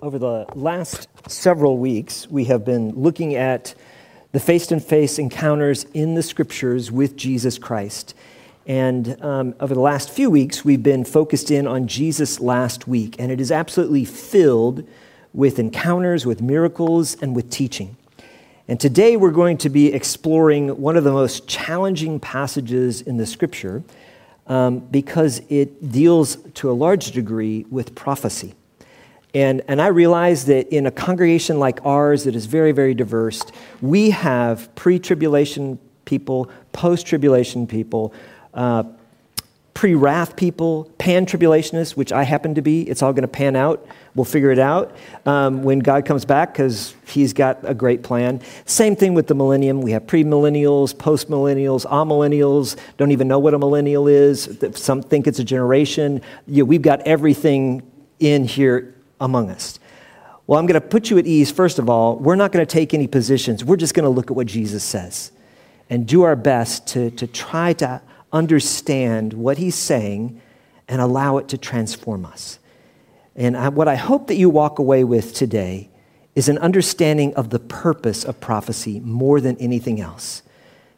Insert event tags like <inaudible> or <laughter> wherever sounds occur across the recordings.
Over the last several weeks, we have been looking at the face to face encounters in the scriptures with Jesus Christ. And um, over the last few weeks, we've been focused in on Jesus last week, and it is absolutely filled with encounters, with miracles, and with teaching. And today we're going to be exploring one of the most challenging passages in the scripture um, because it deals to a large degree with prophecy. And, and I realize that in a congregation like ours that is very, very diverse, we have pre tribulation people, post tribulation people, uh, pre wrath people, pan tribulationists, which I happen to be. It's all going to pan out. We'll figure it out um, when God comes back because He's got a great plan. Same thing with the millennium. We have pre millennials, post millennials, amillennials, don't even know what a millennial is. Some think it's a generation. We've got everything in here among us. Well, I'm going to put you at ease, first of all. We're not going to take any positions. We're just going to look at what Jesus says and do our best to, to try to understand what he's saying and allow it to transform us. And I, what I hope that you walk away with today is an understanding of the purpose of prophecy more than anything else.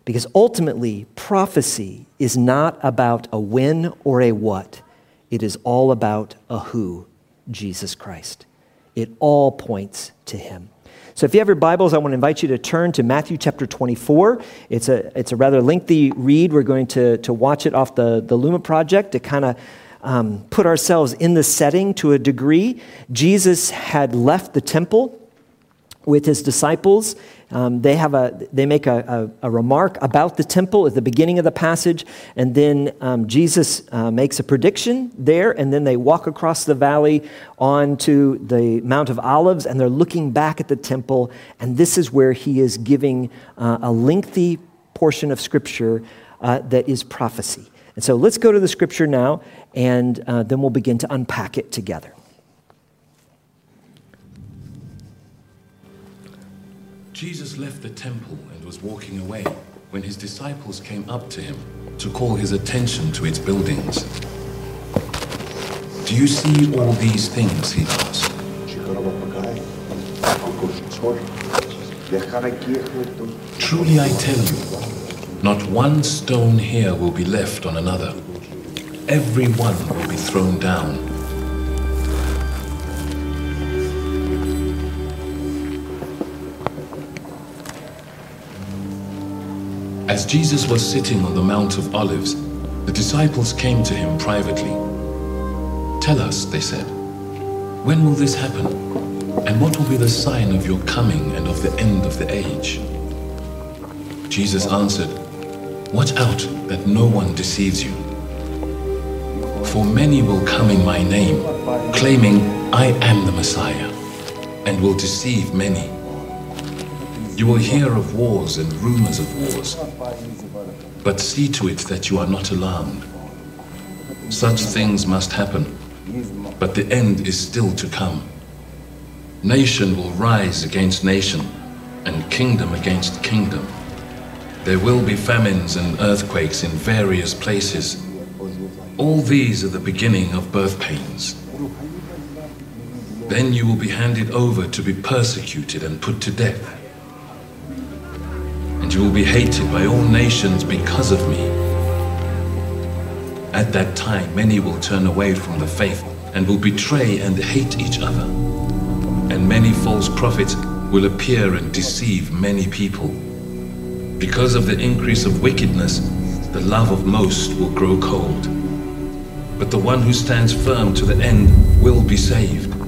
Because ultimately, prophecy is not about a when or a what, it is all about a who Jesus Christ. It all points to him. So if you have your Bibles, I want to invite you to turn to Matthew chapter 24. It's a, it's a rather lengthy read. We're going to, to watch it off the, the Lumo Project to kind of um, put ourselves in the setting to a degree. Jesus had left the temple with his disciples. Um, they, have a, they make a, a, a, remark about the temple at the beginning of the passage, and then um, Jesus uh, makes a prediction there, and then they walk across the valley onto the Mount of Olives, and they're looking back at the temple, and this is where he is giving uh, a lengthy portion of Scripture uh, that is prophecy. And so let's go to the Scripture now, and uh, then we'll begin to unpack it together. Jesus left the temple and was walking away when his disciples came up to him to call his attention to its buildings. Do you see all these things? He asked. Truly I tell you, not one stone here will be left on another. Every one will be thrown down. As Jesus was sitting on the Mount of Olives, the disciples came to him privately. Tell us, they said, when will this happen? And what will be the sign of your coming and of the end of the age? Jesus answered, Watch out that no one deceives you. For many will come in my name, claiming, I am the Messiah, and will deceive many. You will hear of wars and rumors of wars. But see to it that you are not alarmed. Such things must happen, but the end is still to come. Nation will rise against nation, and kingdom against kingdom. There will be famines and earthquakes in various places. All these are the beginning of birth pains. Then you will be handed over to be persecuted and put to death and you will be hated by all nations because of me. At that time, many will turn away from the faith and will betray and hate each other. And many false prophets will appear and deceive many people. Because of the increase of wickedness, the love of most will grow cold. But the one who stands firm to the end will be saved.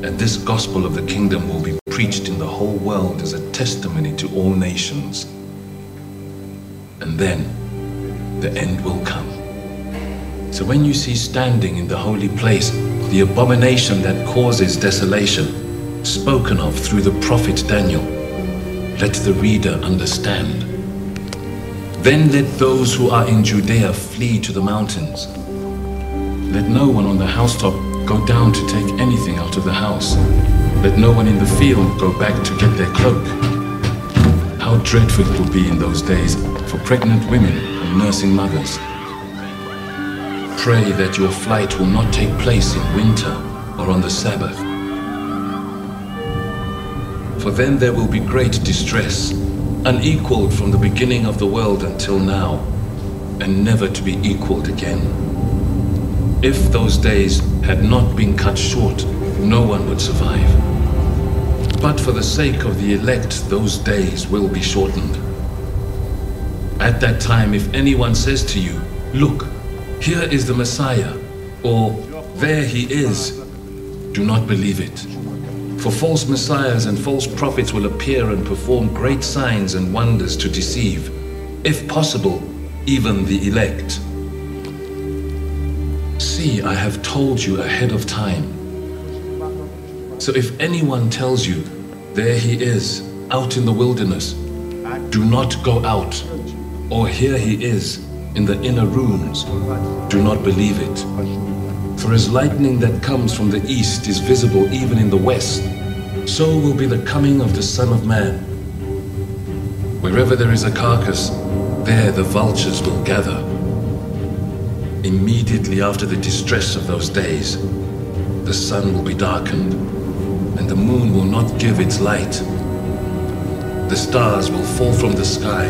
And this gospel of the kingdom will be preached in the whole world as a testimony to all nations. And then the end will come. So when you see standing in the holy place the abomination that causes desolation, spoken of through the prophet Daniel, let the reader understand. Then let those who are in Judea flee to the mountains. Let no one on the housetop go down to take anything out of the house. Let no one in the field go back to get their cloak. How dreadful it will be in those days for pregnant women and nursing mothers. Pray that your flight will not take place in winter or on the Sabbath. For then there will be great distress, unequaled from the beginning of the world until now, and never to be equaled again. If those days had not been cut short, no one would survive. But for the sake of the elect, those days will be shortened. At that time, if anyone says to you, Look, here is the Messiah, or There he is, do not believe it. For false messiahs and false prophets will appear and perform great signs and wonders to deceive, if possible, even the elect. See, I have told you ahead of time. So if anyone tells you, there he is, out in the wilderness, do not go out, or here he is, in the inner rooms, do not believe it. For as lightning that comes from the east is visible even in the west, so will be the coming of the Son of Man. Wherever there is a carcass, there the vultures will gather. Immediately after the distress of those days, the sun will be darkened, and the moon will not give its light. The stars will fall from the sky,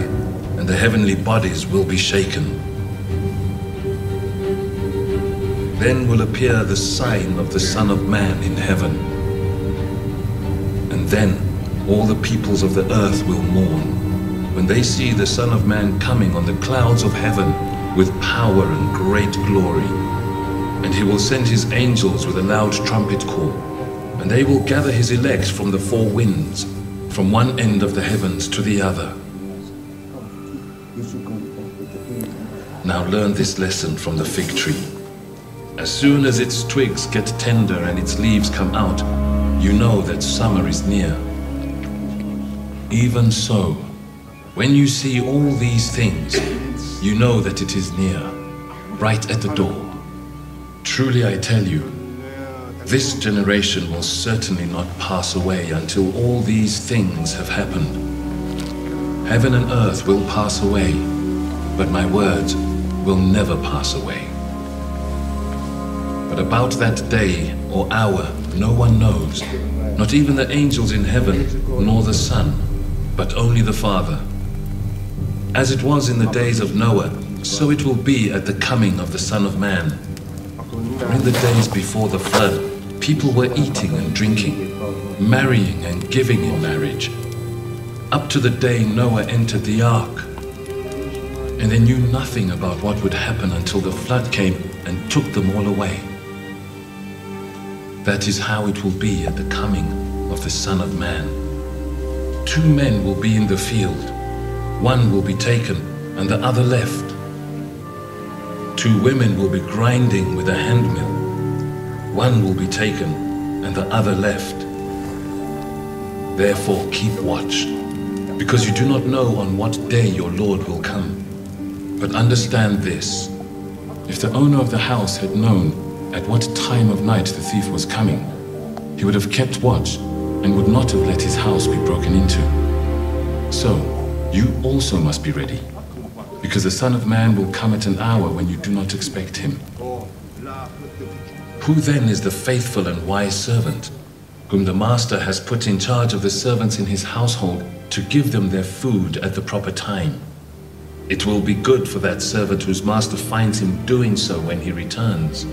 and the heavenly bodies will be shaken. Then will appear the sign of the Son of Man in heaven. And then all the peoples of the earth will mourn when they see the Son of Man coming on the clouds of heaven with power and great glory. And he will send his angels with a loud trumpet call, and they will gather his elect from the four winds, from one end of the heavens to the other. Now learn this lesson from the fig tree. As soon as its twigs get tender and its leaves come out, you know that summer is near. Even so, when you see all these things, you know that it is near, right at the door. Truly I tell you, this generation will certainly not pass away until all these things have happened. Heaven and earth will pass away, but my words will never pass away. But about that day or hour no one knows, not even the angels in heaven, nor the Son, but only the Father. As it was in the days of Noah, so it will be at the coming of the Son of Man. For in the days before the flood, people were eating and drinking, marrying and giving in marriage, up to the day Noah entered the ark. And they knew nothing about what would happen until the flood came and took them all away. That is how it will be at the coming of the Son of Man. Two men will be in the field. One will be taken and the other left. Two women will be grinding with a handmill. One will be taken and the other left. Therefore keep watch, because you do not know on what day your Lord will come. But understand this, if the owner of the house had known at what time of night the thief was coming, he would have kept watch and would not have let his house be broken into. So, you also must be ready, because the Son of Man will come at an hour when you do not expect him. Who then is the faithful and wise servant, whom the master has put in charge of the servants in his household to give them their food at the proper time? It will be good for that servant whose master finds him doing so when he returns.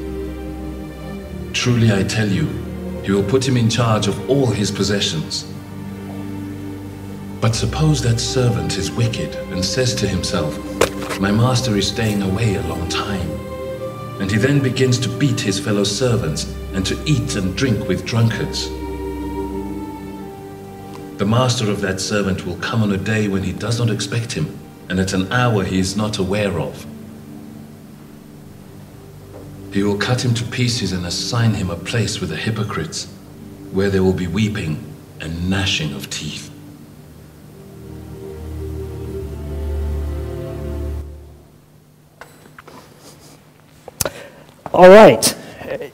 Truly I tell you, he will put him in charge of all his possessions. But suppose that servant is wicked and says to himself, My master is staying away a long time. And he then begins to beat his fellow servants and to eat and drink with drunkards. The master of that servant will come on a day when he does not expect him, and at an hour he is not aware of. He will cut him to pieces and assign him a place with the hypocrites, where there will be weeping and gnashing of teeth. All right.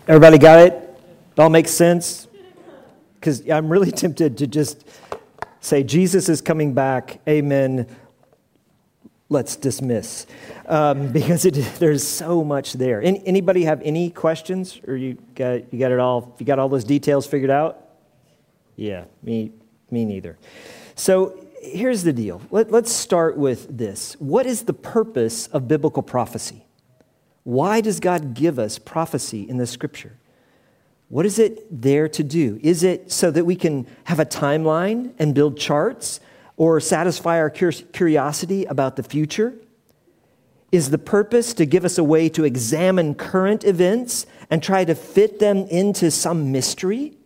Everybody got it? It all makes sense? Because I'm really <laughs> tempted to just say, Jesus is coming back. Amen. let's dismiss um, <laughs> because it, there's so much there. Any, anybody have any questions, or you got you got it all? You got all those details figured out? Yeah, me me neither. So here's the deal. Let, let's start with this. What is the purpose of biblical prophecy? Why does God give us prophecy in the Scripture? What is it there to do? Is it so that we can have a timeline and build charts? or satisfy our curiosity about the future? Is the purpose to give us a way to examine current events and try to fit them into some mystery?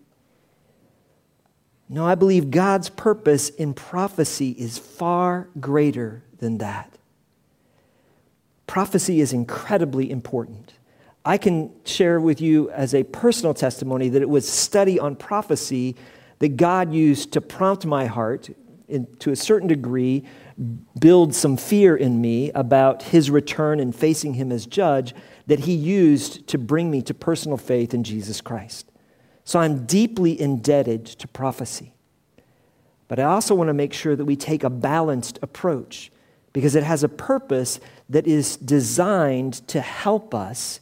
No, I believe God's purpose in prophecy is far greater than that. Prophecy is incredibly important. I can share with you as a personal testimony that it was study on prophecy that God used to prompt my heart in, to a certain degree, build some fear in me about his return and facing him as judge that he used to bring me to personal faith in Jesus Christ. So I'm deeply indebted to prophecy. But I also want to make sure that we take a balanced approach because it has a purpose that is designed to help us.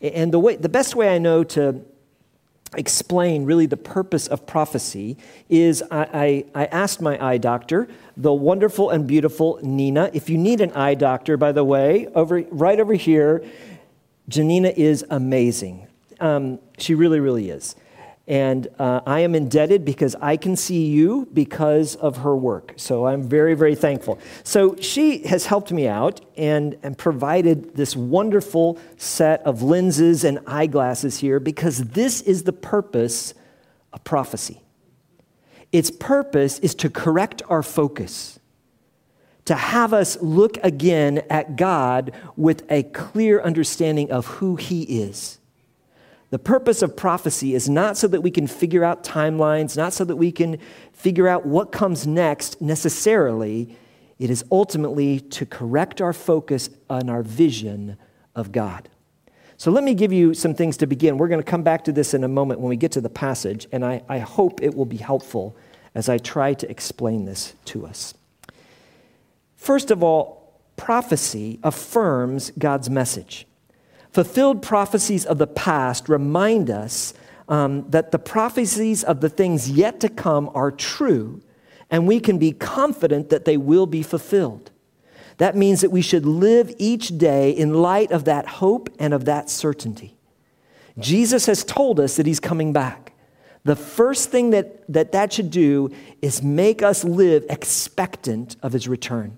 And the, way, the best way I know to explain really the purpose of prophecy is I, I, I, asked my eye doctor, the wonderful and beautiful Nina. If you need an eye doctor, by the way, over, right over here, Janina is amazing. Um, she really, really is. And uh, I am indebted because I can see you because of her work. So I'm very, very thankful. So she has helped me out and, and provided this wonderful set of lenses and eyeglasses here because this is the purpose of prophecy. Its purpose is to correct our focus, to have us look again at God with a clear understanding of who He is the purpose of prophecy is not so that we can figure out timelines, not so that we can figure out what comes next necessarily. It is ultimately to correct our focus on our vision of God. So let me give you some things to begin. We're going to come back to this in a moment when we get to the passage, and I, I hope it will be helpful as I try to explain this to us. First of all, prophecy affirms God's message. Fulfilled prophecies of the past remind us um, that the prophecies of the things yet to come are true, and we can be confident that they will be fulfilled. That means that we should live each day in light of that hope and of that certainty. Jesus has told us that he's coming back. The first thing that that, that should do is make us live expectant of his return.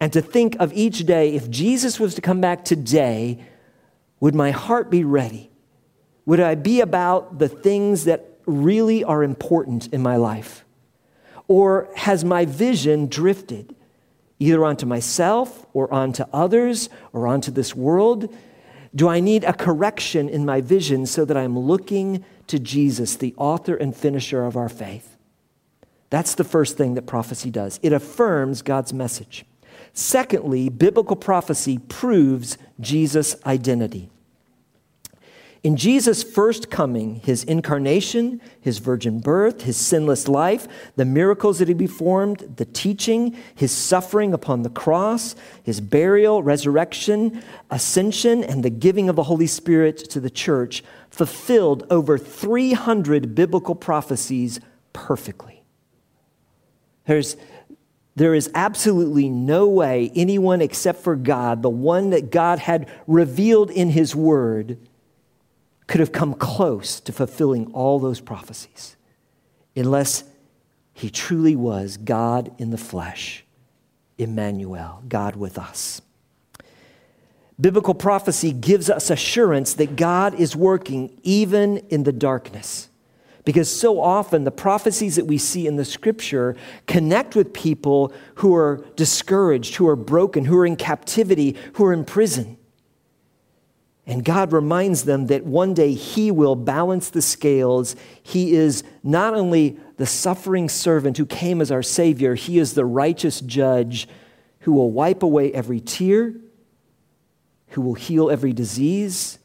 And to think of each day, if Jesus was to come back today, would my heart be ready? Would I be about the things that really are important in my life? Or has my vision drifted either onto myself or onto others or onto this world? Do I need a correction in my vision so that I'm looking to Jesus, the author and finisher of our faith? That's the first thing that prophecy does. It affirms God's message. Secondly, biblical prophecy proves Jesus' identity. In Jesus' first coming, his incarnation, his virgin birth, his sinless life, the miracles that he performed, the teaching, his suffering upon the cross, his burial, resurrection, ascension, and the giving of the Holy Spirit to the church fulfilled over 300 biblical prophecies perfectly. There's, there is absolutely no way anyone except for God, the one that God had revealed in his word, could have come close to fulfilling all those prophecies unless he truly was God in the flesh, Emmanuel, God with us. Biblical prophecy gives us assurance that God is working even in the darkness. Because so often the prophecies that we see in the scripture connect with people who are discouraged, who are broken, who are in captivity, who are in prison. And God reminds them that one day He will balance the scales. He is not only the suffering servant who came as our Savior, He is the righteous judge who will wipe away every tear, who will heal every disease,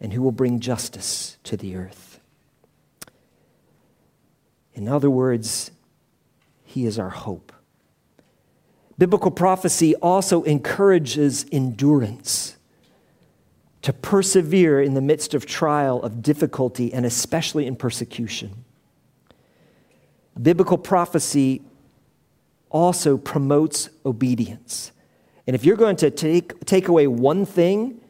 and who will bring justice to the earth. In other words, He is our hope. Biblical prophecy also encourages endurance to persevere in the midst of trial, of difficulty, and especially in persecution. Biblical prophecy also promotes obedience. And if you're going to take, take away one thing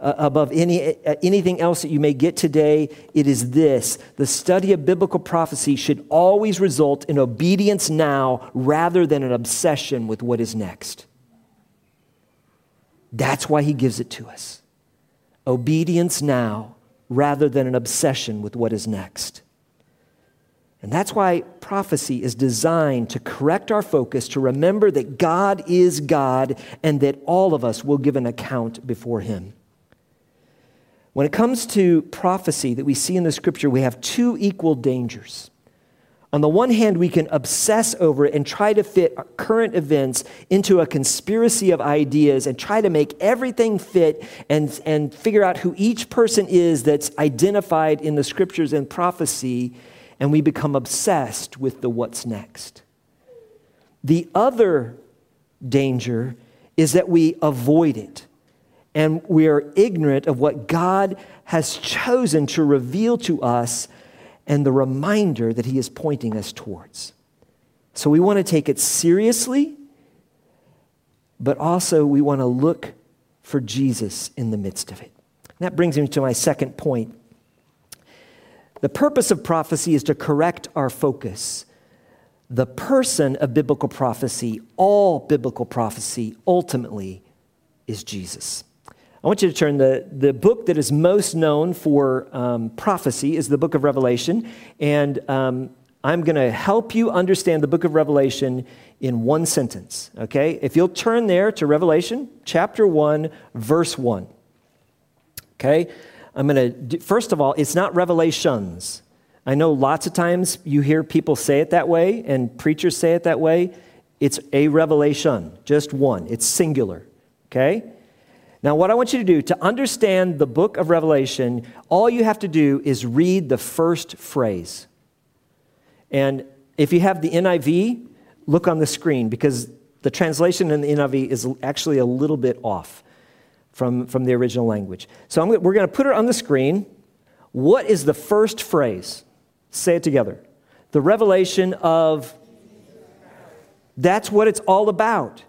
uh, above any, uh, anything else that you may get today, it is this the study of biblical prophecy should always result in obedience now rather than an obsession with what is next. That's why he gives it to us obedience now rather than an obsession with what is next. And that's why prophecy is designed to correct our focus, to remember that God is God and that all of us will give an account before Him. When it comes to prophecy that we see in the scripture, we have two equal dangers. On the one hand, we can obsess over it and try to fit current events into a conspiracy of ideas and try to make everything fit and, and figure out who each person is that's identified in the scriptures and prophecy, and we become obsessed with the what's next. The other danger is that we avoid it and we are ignorant of what God has chosen to reveal to us and the reminder that He is pointing us towards. So we want to take it seriously, but also we want to look for Jesus in the midst of it. And that brings me to my second point. The purpose of prophecy is to correct our focus. The person of biblical prophecy, all biblical prophecy, ultimately is Jesus. I want you to turn the, the book that is most known for um, prophecy is the book of Revelation. And um, I'm going to help you understand the book of Revelation in one sentence, okay? If you'll turn there to Revelation chapter 1, verse 1. Okay? I'm going to, first of all, it's not revelations. I know lots of times you hear people say it that way and preachers say it that way. It's a revelation, just one, it's singular, okay? Now, what I want you to do to understand the book of Revelation, all you have to do is read the first phrase. And if you have the NIV, look on the screen because the translation in the NIV is actually a little bit off from, from the original language. So I'm, we're going to put it on the screen. What is the first phrase? Say it together. The revelation of. That's what it's all about.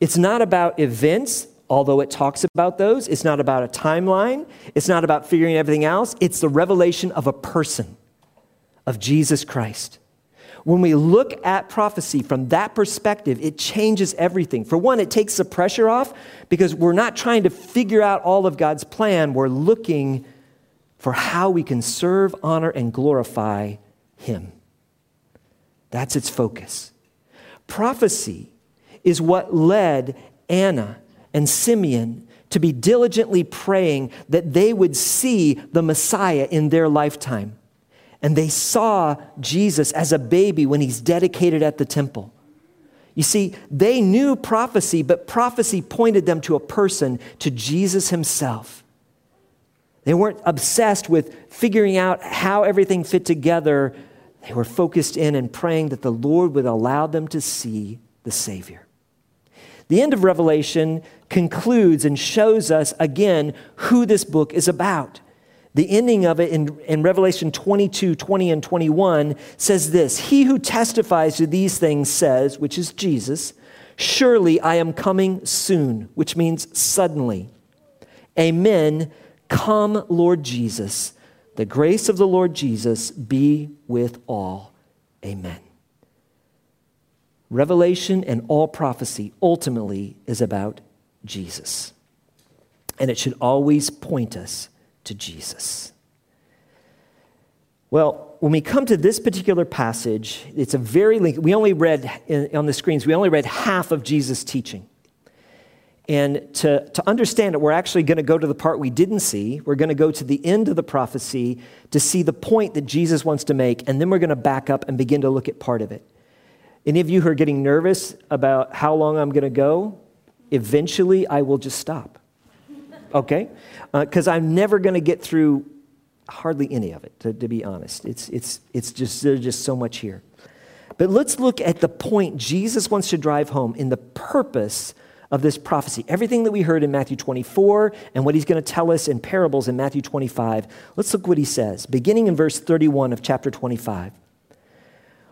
It's not about events, although it talks about those. It's not about a timeline, it's not about figuring everything else. It's the revelation of a person, of Jesus Christ. When we look at prophecy from that perspective, it changes everything. For one, it takes the pressure off because we're not trying to figure out all of God's plan. We're looking for how we can serve, honor, and glorify Him. That's its focus. Prophecy is what led Anna and Simeon to be diligently praying that they would see the Messiah in their lifetime. And they saw Jesus as a baby when he's dedicated at the temple. You see, they knew prophecy, but prophecy pointed them to a person, to Jesus himself. They weren't obsessed with figuring out how everything fit together. They were focused in and praying that the Lord would allow them to see the Savior. The end of Revelation concludes and shows us again who this book is about. The ending of it in, in Revelation 22, 20, and 21 says this He who testifies to these things says, which is Jesus, Surely I am coming soon, which means suddenly. Amen. Come, Lord Jesus. The grace of the Lord Jesus be with all. Amen. Revelation and all prophecy ultimately is about Jesus. And it should always point us to Jesus. Well, when we come to this particular passage, it's a very we only read in, on the screens, we only read half of Jesus' teaching. And to, to understand it, we're actually going to go to the part we didn't see. We're going to go to the end of the prophecy to see the point that Jesus wants to make, and then we're going to back up and begin to look at part of it. Any of you who are getting nervous about how long I'm going to go, eventually I will just stop. Okay? Because uh, I'm never going to get through hardly any of it, to, to be honest. It's, it's, it's just, there's just so much here. But let's look at the point Jesus wants to drive home in the purpose of this prophecy. Everything that we heard in Matthew 24 and what he's going to tell us in parables in Matthew 25. Let's look what he says, beginning in verse 31 of chapter 25.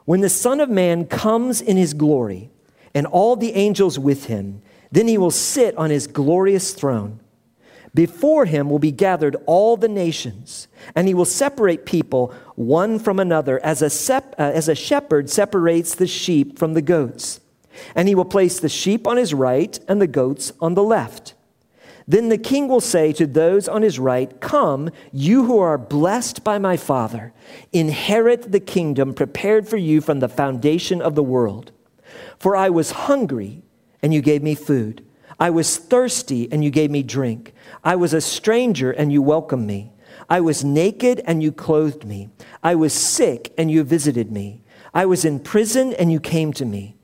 When the Son of Man comes in his glory, and all the angels with him, then he will sit on his glorious throne. Before him will be gathered all the nations, and he will separate people one from another, as a, sep- uh, as a shepherd separates the sheep from the goats. And he will place the sheep on his right and the goats on the left. Then the king will say to those on his right, Come, you who are blessed by my Father, inherit the kingdom prepared for you from the foundation of the world. For I was hungry, and you gave me food. I was thirsty, and you gave me drink. I was a stranger, and you welcomed me. I was naked, and you clothed me. I was sick, and you visited me. I was in prison, and you came to me.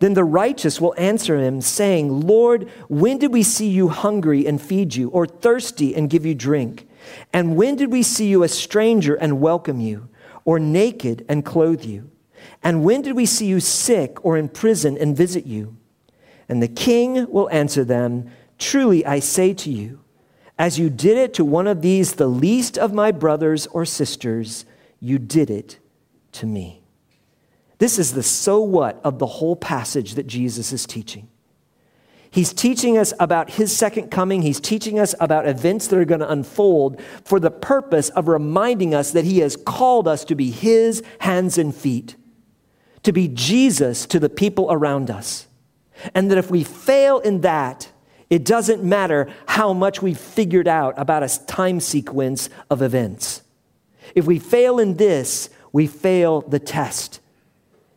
Then the righteous will answer him, saying, Lord, when did we see you hungry and feed you, or thirsty and give you drink? And when did we see you a stranger and welcome you, or naked and clothe you? And when did we see you sick or in prison and visit you? And the king will answer them, Truly I say to you, as you did it to one of these, the least of my brothers or sisters, you did it to me. This is the so what of the whole passage that Jesus is teaching. He's teaching us about his second coming. He's teaching us about events that are going to unfold for the purpose of reminding us that he has called us to be his hands and feet, to be Jesus to the people around us. And that if we fail in that, it doesn't matter how much we've figured out about a time sequence of events. If we fail in this, we fail the test.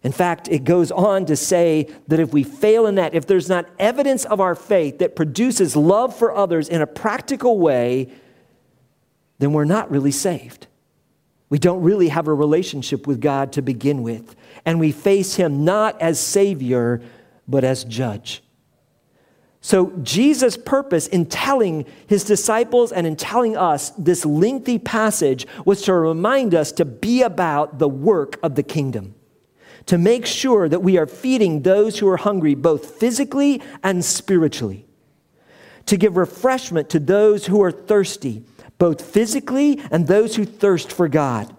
In fact, it goes on to say that if we fail in that, if there's not evidence of our faith that produces love for others in a practical way, then we're not really saved. We don't really have a relationship with God to begin with. And we face Him not as Savior, but as Judge. So, Jesus' purpose in telling his disciples and in telling us this lengthy passage was to remind us to be about the work of the kingdom to make sure that we are feeding those who are hungry, both physically and spiritually, to give refreshment to those who are thirsty, both physically and those who thirst for God,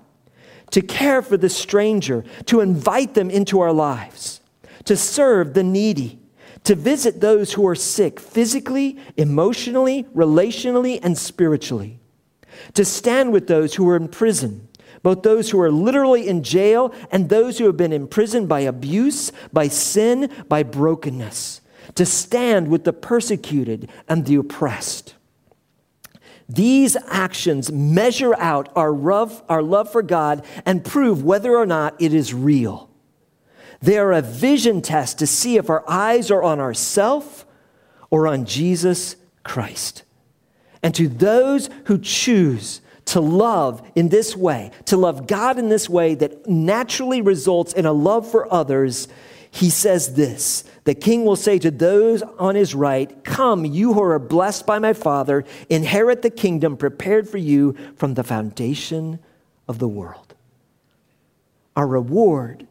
to care for the stranger, to invite them into our lives, to serve the needy, to visit those who are sick physically, emotionally, relationally, and spiritually, to stand with those who are in prison both those who are literally in jail and those who have been imprisoned by abuse, by sin, by brokenness, to stand with the persecuted and the oppressed. These actions measure out our love, our love for God and prove whether or not it is real. They are a vision test to see if our eyes are on ourself or on Jesus Christ. And to those who choose to love in this way, to love God in this way that naturally results in a love for others, he says this The king will say to those on his right, Come, you who are blessed by my Father, inherit the kingdom prepared for you from the foundation of the world. Our reward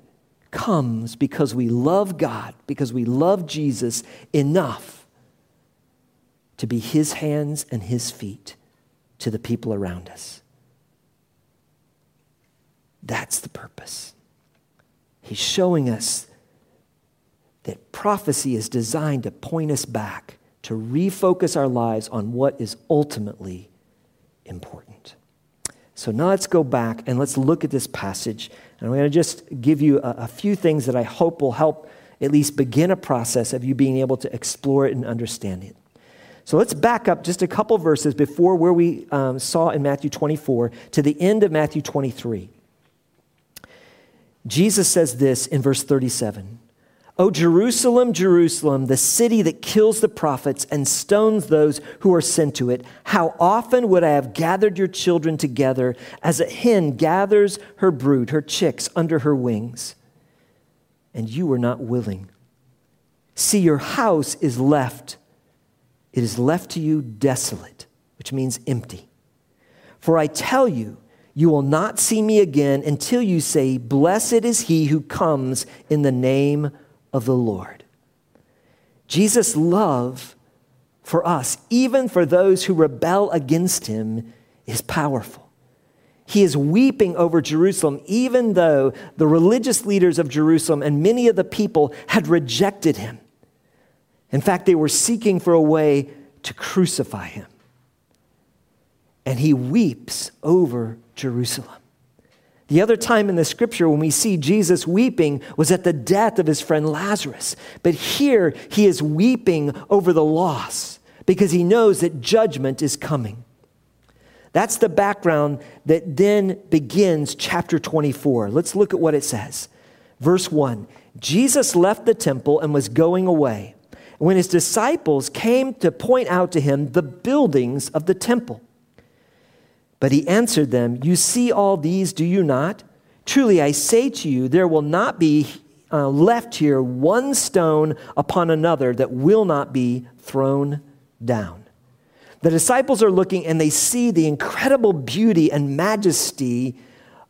comes because we love God, because we love Jesus enough to be his hands and his feet to the people around us. That's the purpose. He's showing us that prophecy is designed to point us back, to refocus our lives on what is ultimately important. So now let's go back and let's look at this passage. And I'm going to just give you a, a, few things that I hope will help at least begin a process of you being able to explore it and understand it. So let's back up just a couple verses before where we um, saw in Matthew 24 to the end of Matthew 23. Jesus says this in verse 37 O Jerusalem, Jerusalem, the city that kills the prophets and stones those who are sent to it, how often would I have gathered your children together as a hen gathers her brood, her chicks, under her wings? And you were not willing. See, your house is left it is left to you desolate, which means empty. For I tell you, You will not see me again until you say, Blessed is he who comes in the name of the Lord. Jesus' love for us, even for those who rebel against him, is powerful. He is weeping over Jerusalem, even though the religious leaders of Jerusalem and many of the people had rejected him. In fact, they were seeking for a way to crucify him. And he weeps over Jerusalem. The other time in the scripture when we see Jesus weeping was at the death of his friend Lazarus. But here he is weeping over the loss because he knows that judgment is coming. That's the background that then begins chapter 24. Let's look at what it says. Verse 1 Jesus left the temple and was going away. When his disciples came to point out to him the buildings of the temple, but he answered them, You see all these, do you not? Truly I say to you, there will not be uh, left here one stone upon another that will not be thrown down. The disciples are looking and they see the incredible beauty and majesty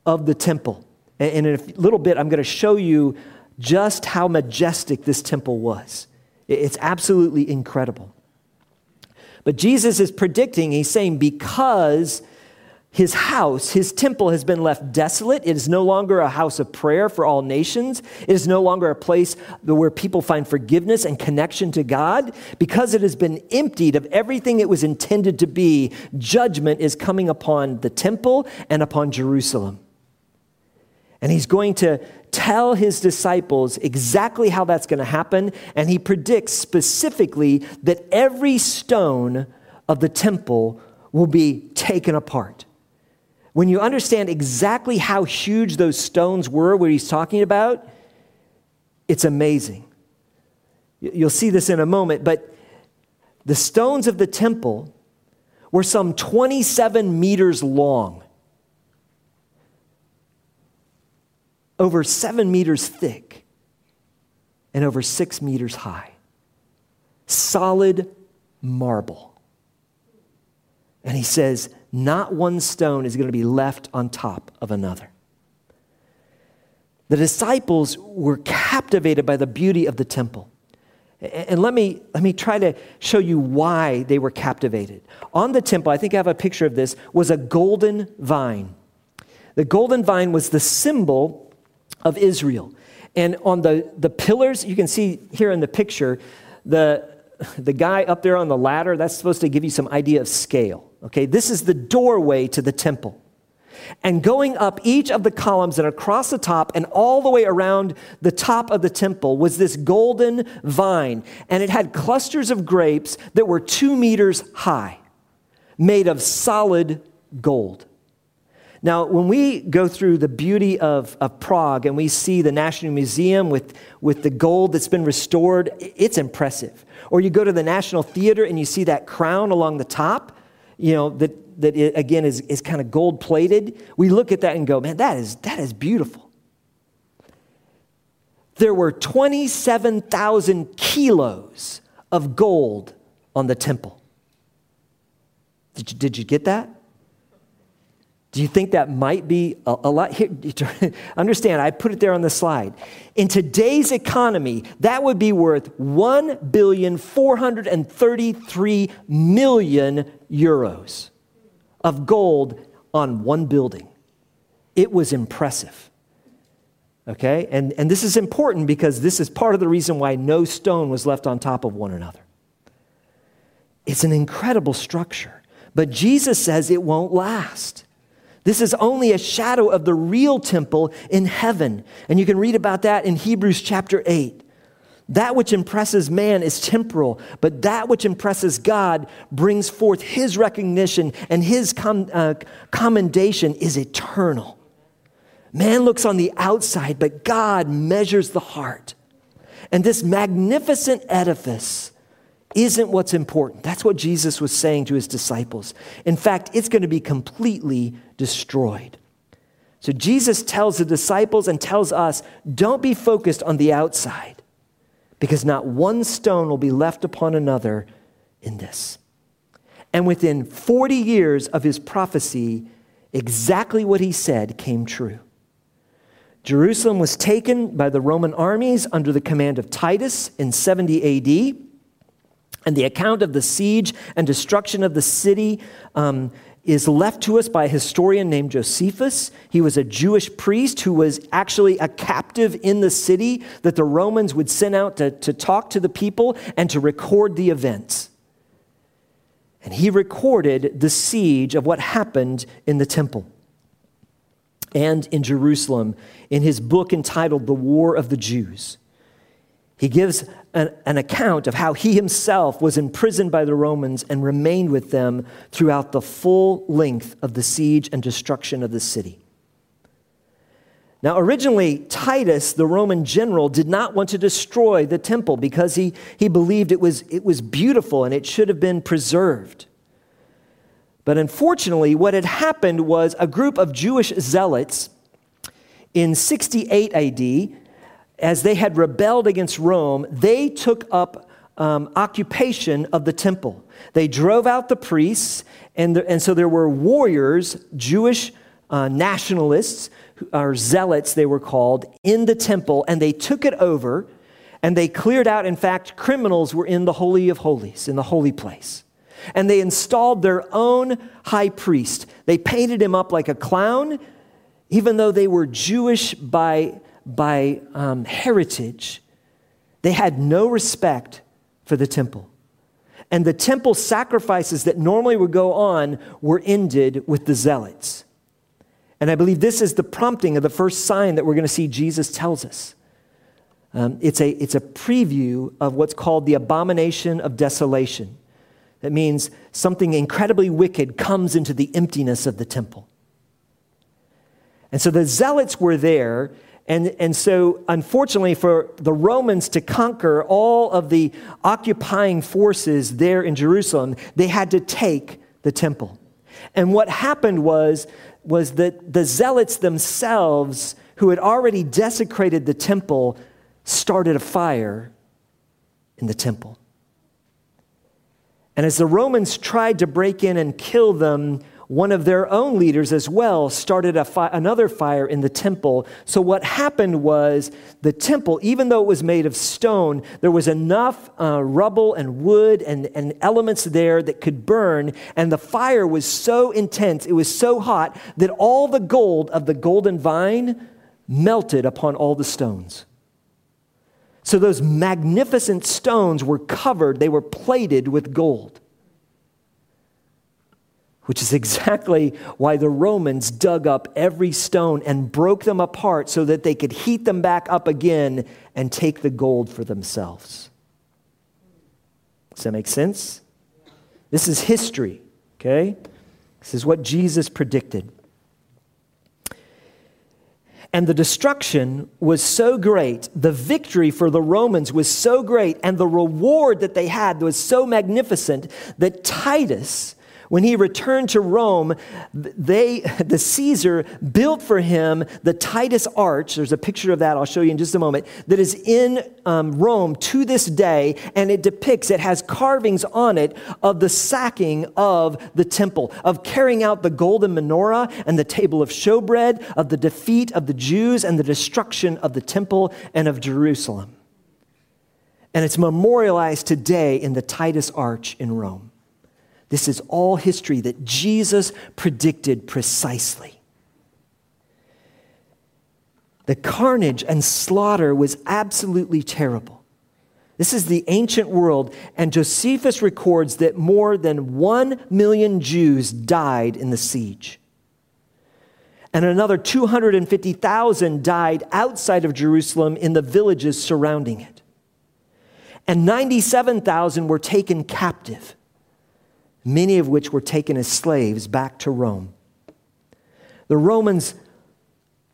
of the temple. And in a little bit, I'm going to show you just how majestic this temple was. It's absolutely incredible. But Jesus is predicting, he's saying, because his house, his temple has been left desolate. It is no longer a house of prayer for all nations. It is no longer a place where people find forgiveness and connection to God. Because it has been emptied of everything it was intended to be, judgment is coming upon the temple and upon Jerusalem. And he's going to tell his disciples exactly how that's going to happen. And he predicts specifically that every stone of the temple will be taken apart. When you understand exactly how huge those stones were, what he's talking about, it's amazing. You'll see this in a moment, but the stones of the temple were some 27 meters long, over seven meters thick, and over six meters high. Solid marble. And he says, not one stone is going to be left on top of another. The disciples were captivated by the beauty of the temple. And let me, let me try to show you why they were captivated. On the temple, I think I have a picture of this, was a golden vine. The golden vine was the symbol of Israel. And on the, the pillars, you can see here in the picture, the, the guy up there on the ladder, that's supposed to give you some idea of scale. Okay, this is the doorway to the temple. And going up each of the columns and across the top and all the way around the top of the temple was this golden vine. And it had clusters of grapes that were two meters high, made of solid gold. Now, when we go through the beauty of, of Prague and we see the National Museum with, with the gold that's been restored, it's impressive. Or you go to the National Theater and you see that crown along the top, you know, that, that it, again is, is kind of gold plated. We look at that and go, man, that is, that is beautiful. There were 27,000 kilos of gold on the temple. Did you, did you get that? Do you think that might be a, a lot? Here, <laughs> understand, I put it there on the slide. In today's economy, that would be worth 1 billion 433 million euros of gold on one building. It was impressive. Okay? And, and this is important because this is part of the reason why no stone was left on top of one another. It's an incredible structure. But Jesus says it won't last. This is only a shadow of the real temple in heaven. And you can read about that in Hebrews chapter 8. That which impresses man is temporal, but that which impresses God brings forth his recognition and his com- uh, commendation is eternal. Man looks on the outside, but God measures the heart. And this magnificent edifice isn't what's important. That's what Jesus was saying to his disciples. In fact, it's going to be completely destroyed. So Jesus tells the disciples and tells us don't be focused on the outside, because not one stone will be left upon another in this. And within 40 years of his prophecy, exactly what he said came true. Jerusalem was taken by the Roman armies under the command of Titus in 70 AD. And the account of the siege and destruction of the city um, is left to us by a historian named Josephus. He was a Jewish priest who was actually a captive in the city that the Romans would send out to, to talk to the people and to record the events. And he recorded the siege of what happened in the temple and in Jerusalem in his book entitled The War of the Jews. He gives an, an, account of how he himself was imprisoned by the Romans and remained with them throughout the full length of the siege and destruction of the city. Now, originally, Titus, the Roman general, did not want to destroy the temple because he, he believed it was, it was beautiful and it should have been preserved. But unfortunately, what had happened was a group of Jewish zealots in 68 AD as they had rebelled against Rome, they took up um, occupation of the temple. They drove out the priests, and, the, and so there were warriors, Jewish uh, nationalists, or zealots they were called, in the temple, and they took it over and they cleared out. In fact, criminals were in the Holy of Holies, in the holy place. And they installed their own high priest. They painted him up like a clown, even though they were Jewish by by um, heritage, they had no respect for the temple. And the temple sacrifices that normally would go on were ended with the zealots. And I believe this is the prompting of the first sign that we're going to see Jesus tells us. Um, it's, a, it's a preview of what's called the abomination of desolation. That means something incredibly wicked comes into the emptiness of the temple. And so the zealots were there, and, and so, unfortunately, for the Romans to conquer all of the occupying forces there in Jerusalem, they had to take the temple. And what happened was, was that the zealots themselves, who had already desecrated the temple, started a fire in the temple. And as the Romans tried to break in and kill them, one of their own leaders as well started fi- another fire in the temple. So, what happened was the temple, even though it was made of stone, there was enough uh, rubble and wood and, and elements there that could burn. And the fire was so intense, it was so hot that all the gold of the golden vine melted upon all the stones. So, those magnificent stones were covered, they were plated with gold which is <laughs> exactly why the Romans dug up every stone and broke them apart so that they could heat them back up again and take the gold for themselves. Does that make sense? This is history, okay? This is what Jesus predicted. And the destruction was so great, the victory for the Romans was so great, and the reward that they had was so magnificent that Titus, when he returned to Rome, they, <laughs> the Caesar built for him the Titus Arch. There's a picture of that, I'll show you in just a moment, that is in um, Rome to this day, and it depicts, it has carvings on it of the sacking of the temple, of carrying out the golden menorah and the table of showbread, of the defeat of the Jews and the destruction of the temple and of Jerusalem. And it's memorialized today in the Titus Arch in Rome. This is all history that Jesus predicted precisely. The carnage and slaughter was absolutely terrible. This is the ancient world, and Josephus records that more than one million Jews died in the siege. And another 250,000 died outside of Jerusalem in the villages surrounding it. And 97,000 were taken captive many of which were taken as slaves back to Rome. The Romans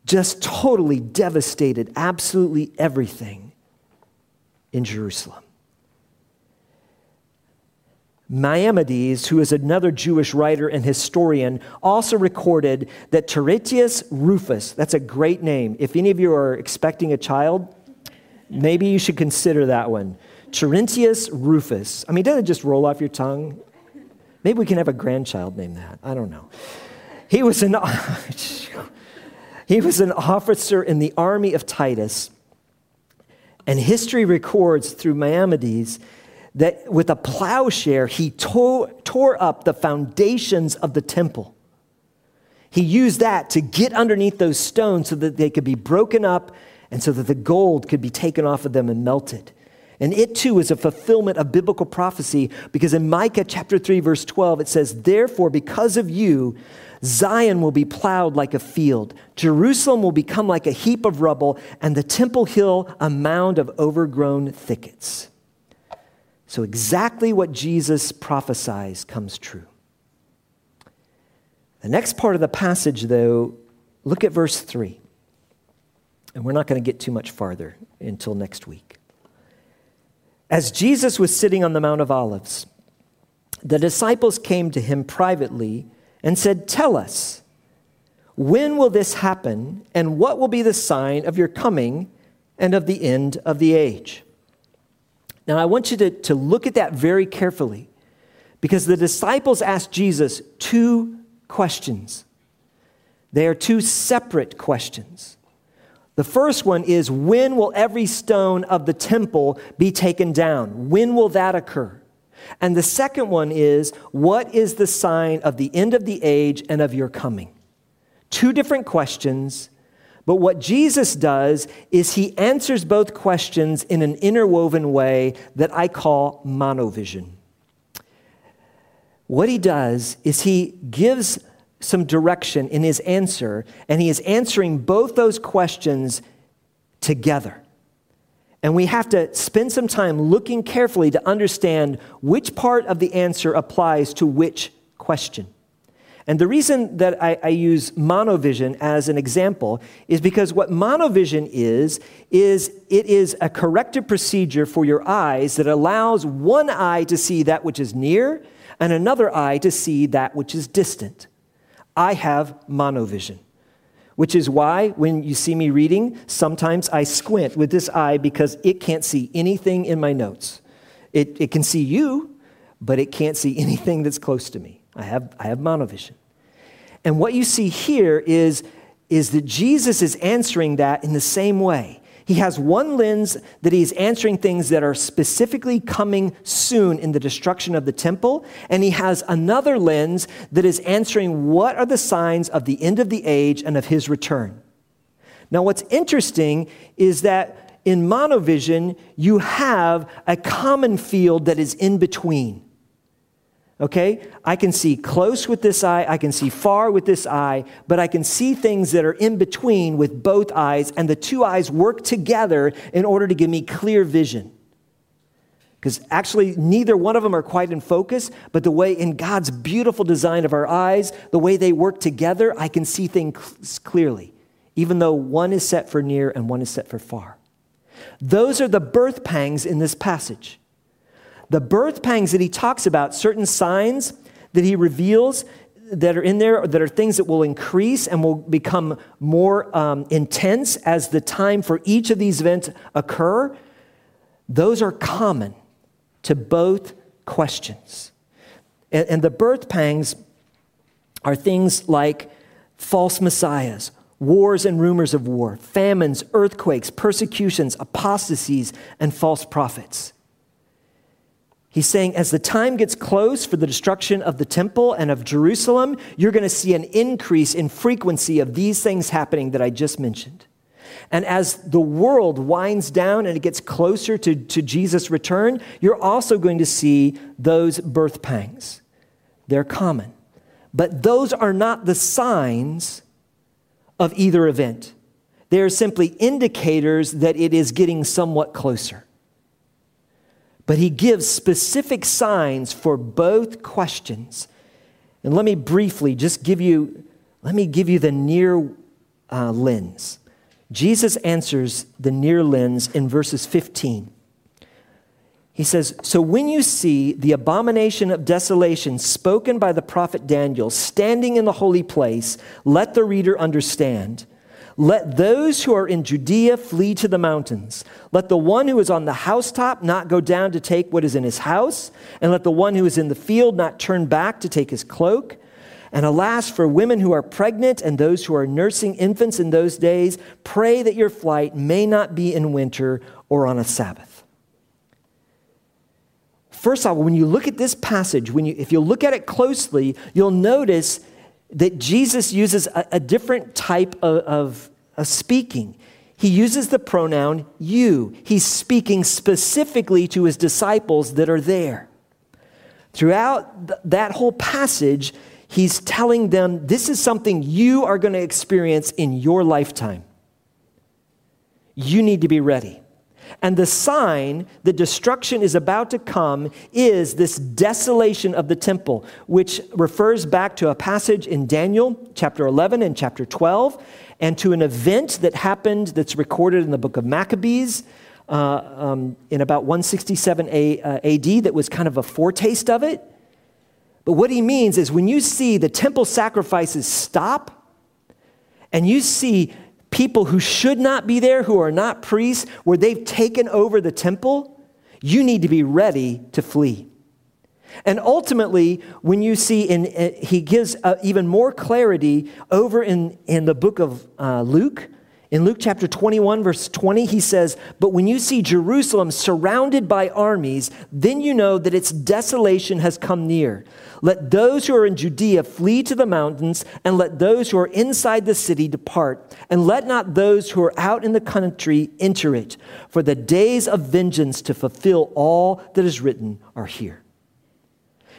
just totally devastated absolutely everything in Jerusalem. Maimonides, who is another Jewish writer and historian, also recorded that Terentius Rufus, that's a great name. If any of you are expecting a child, maybe you should consider that one. Terentius Rufus. I mean, doesn't it just roll off your tongue? Maybe we can have a grandchild named that. I don't know. he was an <laughs> he was an officer in the army of Titus. And history records through Maimonides that with a plowshare, he tore, tore up the foundations of the temple. He used that to get underneath those stones so that they could be broken up and so that the gold could be taken off of them and melted. And it too is a fulfillment of biblical prophecy because in Micah chapter 3, verse 12, it says, Therefore, because of you, Zion will be plowed like a field, Jerusalem will become like a heap of rubble, and the temple hill a mound of overgrown thickets. So, exactly what Jesus prophesies comes true. The next part of the passage, though, look at verse 3. And we're not going to get too much farther until next week. As Jesus was sitting on the Mount of Olives, the disciples came to him privately and said, Tell us, when will this happen, and what will be the sign of your coming and of the end of the age? Now, I want you to, to look at that very carefully because the disciples asked Jesus two questions. They are two separate questions. The first one is when will every stone of the temple be taken down? When will that occur? And the second one is what is the sign of the end of the age and of your coming? Two different questions, but what Jesus does is he answers both questions in an interwoven way that I call monovision. What he does is he gives some direction in his answer, and he is answering both those questions together. And we have to spend some time looking carefully to understand which part of the answer applies to which question. And the reason that I, I, use monovision as an example is because what monovision is, is it is a corrective procedure for your eyes that allows one eye to see that which is near and another eye to see that which is distant. I have monovision which is why when you see me reading, sometimes I squint with this eye because it can't see anything in my notes. It, it can see you, but it can't see <laughs> anything that's close to me. I have, I have monovision. And what you see here is, is that Jesus is answering that in the same way. He has one lens that he's answering things that are specifically coming soon in the destruction of the temple, and he has another lens that is answering what are the signs of the end of the age and of his return. Now, what's interesting is that in monovision, you have a common field that is in between okay? I can see close with this eye, I can see far with this eye, but I can see things that are in between with both eyes, and the two eyes work together in order to give me clear vision. Because actually, neither one of them are quite in focus, but the way in God's beautiful design of our eyes, the way they work together, I can see things clearly, even though one is set for near and one is set for far. Those are the birth pangs in this passage. The birth pangs that he talks about, certain signs that he reveals that are in there that are things that will increase and will become more um, intense as the time for each of these events occur, those are common to both questions. And, and the birth pangs are things like false messiahs, wars and rumors of war, famines, earthquakes, persecutions, apostasies, and false prophets. He's saying, as the time gets close for the destruction of the temple and of Jerusalem, you're going to see an increase in frequency of these things happening that I just mentioned. And as the world winds down and it gets closer to, to Jesus' return, you're also going to see those birth pangs. They're common. But those are not the signs of either event. They are simply indicators that it is getting somewhat closer. But he gives specific signs for both questions. And let me briefly just give you, let me give you the near uh, lens. Jesus answers the near lens in verses 15. He says, So when you see the abomination of desolation spoken by the prophet Daniel standing in the holy place, let the reader understand. Let those who are in Judea flee to the mountains. Let the one who is on the housetop not go down to take what is in his house, and let the one who is in the field not turn back to take his cloak. And alas, for women who are pregnant and those who are nursing infants in those days, pray that your flight may not be in winter or on a Sabbath. First of all, when you look at this passage, when you, if you look at it closely, you'll notice that Jesus uses a, a different type of, of, of speaking. He uses the pronoun you. He's speaking specifically to his disciples that are there. Throughout th- that whole passage, he's telling them this is something you are going to experience in your lifetime. You need to be ready. And the sign that destruction is about to come is this desolation of the temple, which refers back to a passage in Daniel chapter 11 and chapter 12, and to an event that happened that's recorded in the book of Maccabees uh, um, in about 167 a, uh, AD that was kind of a foretaste of it. But what he means is when you see the temple sacrifices stop, and you see people who should not be there, who are not priests, where they've taken over the temple, you need to be ready to flee. And ultimately, when you see, in, uh, he gives uh, even more clarity over in, in the book of uh, Luke. In Luke chapter 21, verse 20, he says, But when you see Jerusalem surrounded by armies, then you know that its desolation has come near. Let those who are in Judea flee to the mountains, and let those who are inside the city depart. And let not those who are out in the country enter it, for the days of vengeance to fulfill all that is written are here.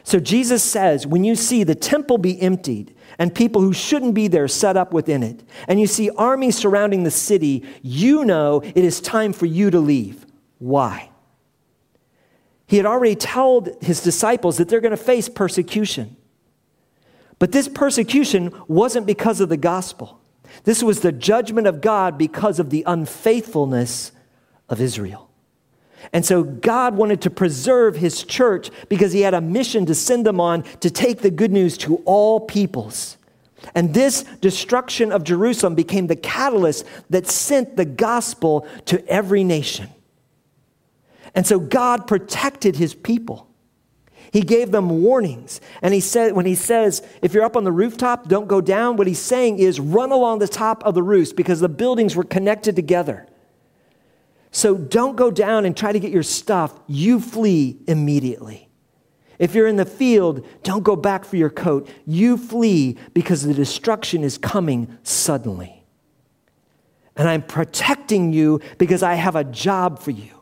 So Jesus says, when you see the temple be emptied, and people who shouldn't be there set up within it, and you see armies surrounding the city, you know it is time for you to leave. Why? He had already told his disciples that they're going to face persecution. But this persecution wasn't because of the gospel. This was the judgment of God because of the unfaithfulness of Israel. And so God wanted to preserve his church because he had a mission to send them on to take the good news to all peoples. And this destruction of Jerusalem became the catalyst that sent the gospel to every nation. And so God protected his people. He gave them warnings. And he said, when he says, if you're up on the rooftop, don't go down, what he's saying is run along the top of the roof because the buildings were connected together. So don't go down and try to get your stuff. You flee immediately. If you're in the field, don't go back for your coat. You flee because the destruction is coming suddenly. And I'm protecting you because I have a job for you.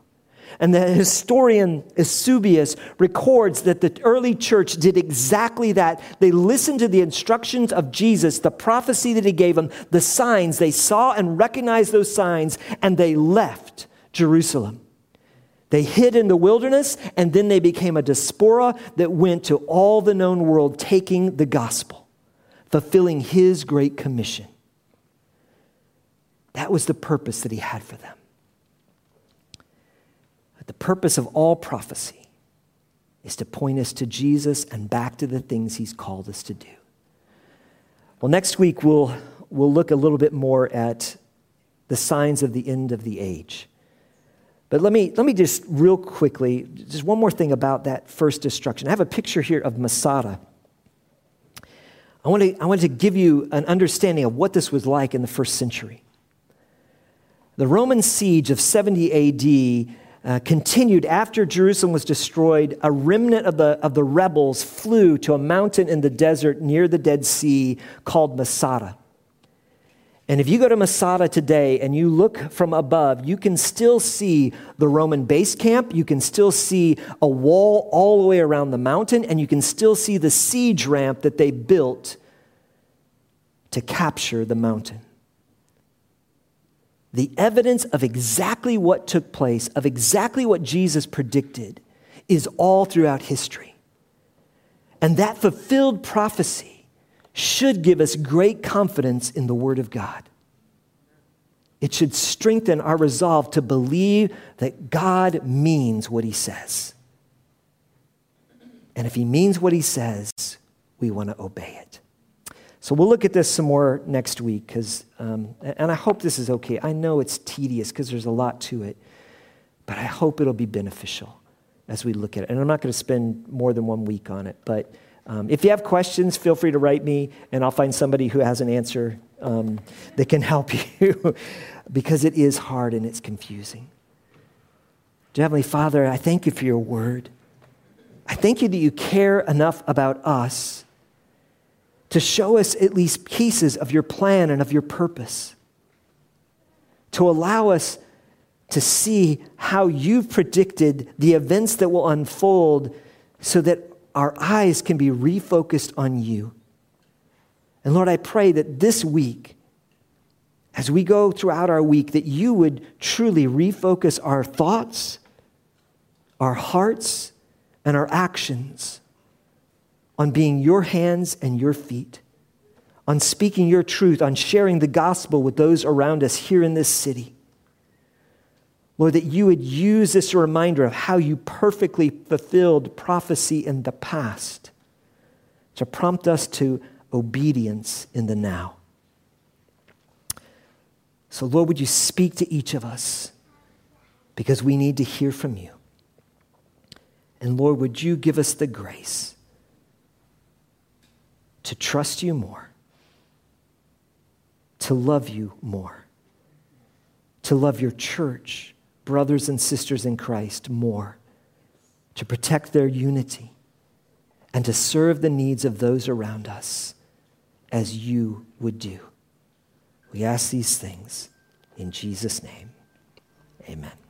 And the historian Eusebius records that the early church did exactly that. They listened to the instructions of Jesus, the prophecy that he gave them, the signs. They saw and recognized those signs, and they left Jerusalem. They hid in the wilderness, and then they became a diaspora that went to all the known world taking the gospel, fulfilling his great commission. That was the purpose that he had for them. The purpose of all prophecy is to point us to Jesus and back to the things he's called us to do. Well, next week we'll, we'll look a little bit more at the signs of the end of the age. But let me, let me just real quickly, just one more thing about that first destruction. I have a picture here of Masada. I want, to, I want to give you an understanding of what this was like in the first century. The Roman siege of 70 AD uh, continued after Jerusalem was destroyed. A remnant of the, of the rebels flew to a mountain in the desert near the Dead Sea called Masada. And if you go to Masada today and you look from above, you can still see the Roman base camp. You can still see a wall all the way around the mountain, and you can still see the siege ramp that they built to capture the mountain the evidence of exactly what took place, of exactly what Jesus predicted, is all throughout history. And that fulfilled prophecy should give us great confidence in the Word of God. It should strengthen our resolve to believe that God means what He says. And if He means what He says, we want to obey it. So we'll look at this some more next week, because, um, and I hope this is okay. I know it's tedious because there's a lot to it, but I hope it'll be beneficial as we look at it. And I'm not going to spend more than one week on it, but Um, if you have questions, feel free to write me, and I'll find somebody who has an answer um, that can help <laughs> you because it is hard and it's confusing. Dear Heavenly Father, I thank you for your word. I thank you that you care enough about us to show us at least pieces of your plan and of your purpose, to allow us to see how you've predicted the events that will unfold so that our eyes can be refocused on you. And Lord, I pray that this week, as we go throughout our week, that you would truly refocus our thoughts, our hearts, and our actions on being your hands and your feet, on speaking your truth, on sharing the gospel with those around us here in this city. Lord, that you would use this reminder of how you perfectly fulfilled prophecy in the past to prompt us to obedience in the now. So, Lord, would you speak to each of us because we need to hear from you. And Lord, would you give us the grace to trust you more, to love you more, to love your church brothers and sisters in Christ more, to protect their unity, and to serve the needs of those around us as you would do. We ask these things in Jesus' name. Amen.